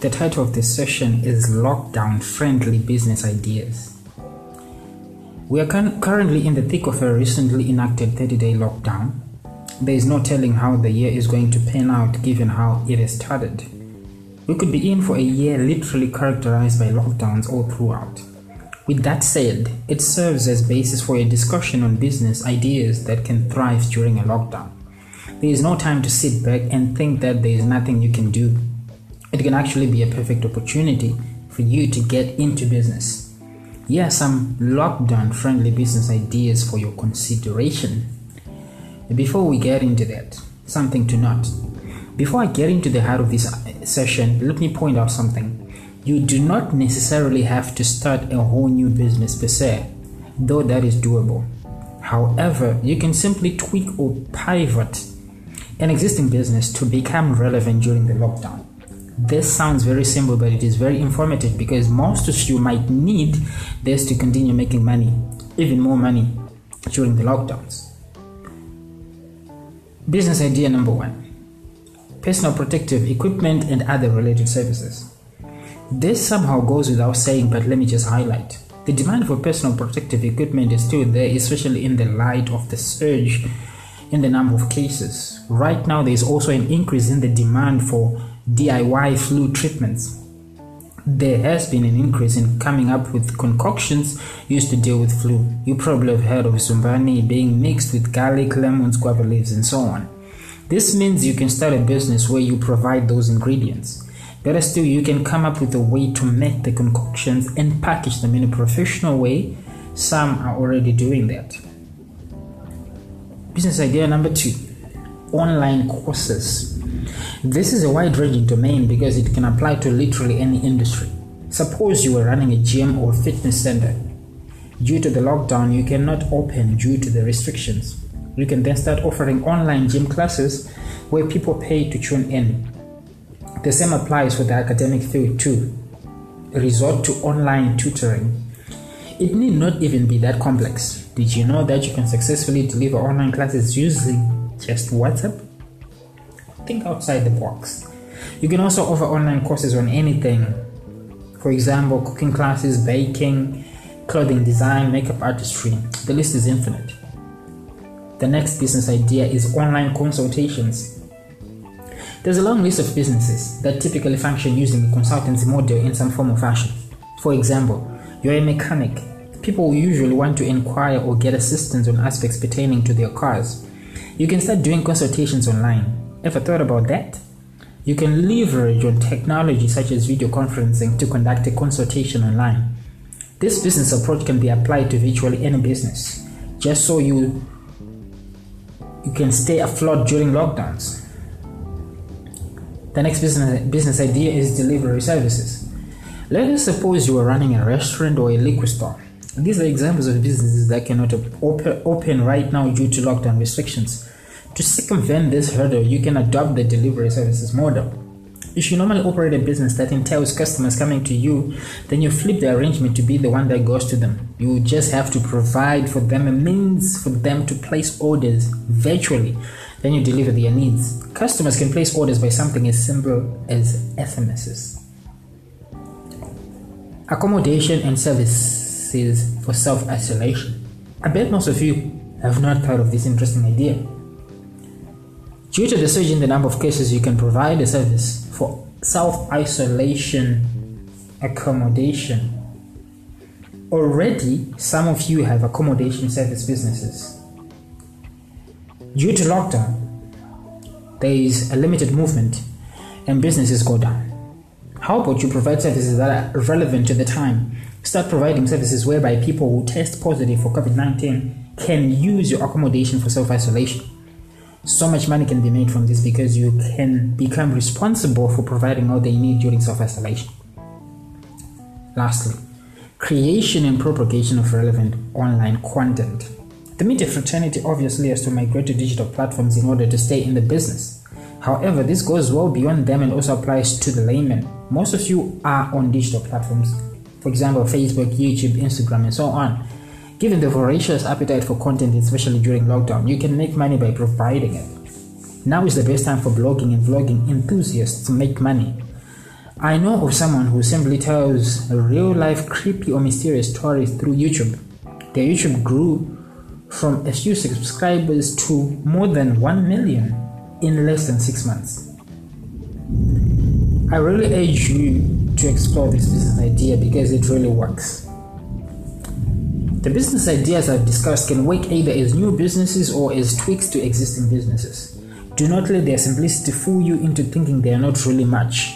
The title of this session is Lockdown Friendly Business Ideas. We are currently in the thick of a recently enacted 30 day lockdown. There is no telling how the year is going to pan out given how it has started. We could be in for a year literally characterized by lockdowns all throughout. With that said, it serves as basis for a discussion on business ideas that can thrive during a lockdown. There is no time to sit back and think that there is nothing you can do it can actually be a perfect opportunity for you to get into business. Here are some lockdown friendly business ideas for your consideration. Before we get into that, something to note. Before I get into the heart of this uh, session, let me point out something. You do not necessarily have to start a whole new business per se, though that is doable. However, you can simply tweak or pivot an existing business to become relevant during the lockdown. This sounds very simple, but it is very informative because most of you might need this to continue making money, even more money during the lockdowns. Business idea number one personal protective equipment and other related services. This somehow goes without saying, but let me just highlight. The demand for personal protective equipment is still there, especially in the light of the surge in the number of cases. Right now, there is also an increase in the demand for DIY flu treatments. There has been an increase in coming up with concoctions used to deal with flu. You probably have heard of Zumbani being mixed with garlic, lemons, guava leaves, and so on. This means you can start a business where you provide those ingredients. Better still, you can come up with a way to make the concoctions and package them in a professional way. Some are already doing that. Business idea number two online courses. This is a wide ranging domain because it can apply to literally any industry. Suppose you are running a gym or fitness center. Due to the lockdown, you cannot open due to the restrictions. You can then start offering online gym classes where people pay to tune in. The same applies for the academic field too. Resort to online tutoring. It need not even be that complex. Did you know that you can successfully deliver online classes using just WhatsApp? Think outside the box. You can also offer online courses on anything. For example, cooking classes, baking, clothing design, makeup artistry. The list is infinite. The next business idea is online consultations. There's a long list of businesses that typically function using the consultancy model in some form or fashion. For example, you're a mechanic. People usually want to inquire or get assistance on aspects pertaining to their cars. You can start doing consultations online. Ever thought about that? You can leverage on technology such as video conferencing to conduct a consultation online. This business approach can be applied to virtually any business, just so you you can stay afloat during lockdowns. The next business business idea is delivery services. Let us suppose you are running a restaurant or a liquor store. These are examples of businesses that cannot open right now due to lockdown restrictions. To circumvent this hurdle, you can adopt the delivery services model. If you normally operate a business that entails customers coming to you, then you flip the arrangement to be the one that goes to them. You just have to provide for them a means for them to place orders virtually. Then you deliver their needs. Customers can place orders by something as simple as SMSs. Accommodation and services for self isolation. I bet most of you have not thought of this interesting idea. Due to the surge in the number of cases, you can provide a service for self isolation accommodation. Already, some of you have accommodation service businesses. Due to lockdown, there is a limited movement and businesses go down. How about you provide services that are relevant to the time? Start providing services whereby people who test positive for COVID 19 can use your accommodation for self isolation so much money can be made from this because you can become responsible for providing all they need during self isolation. Lastly, creation and propagation of relevant online content. The media fraternity obviously has to migrate to digital platforms in order to stay in the business. However, this goes well beyond them and also applies to the layman. Most of you are on digital platforms, for example, Facebook, YouTube, Instagram, and so on. Given the voracious appetite for content, especially during lockdown, you can make money by providing it. Now is the best time for blogging and vlogging enthusiasts to make money. I know of someone who simply tells real life creepy or mysterious stories through YouTube. Their YouTube grew from a few subscribers to more than 1 million in less than 6 months. I really urge you to explore this business idea because it really works. The business ideas I've discussed can work either as new businesses or as tweaks to existing businesses. Do not let their simplicity fool you into thinking they are not really much.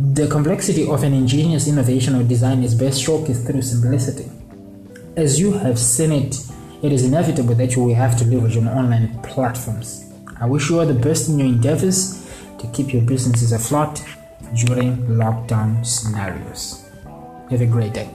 The complexity of an ingenious innovation or design is best showcased through simplicity. As you have seen it, it is inevitable that you will have to leverage on online platforms. I wish you all the best in your endeavors to keep your businesses afloat during lockdown scenarios. Have a great day.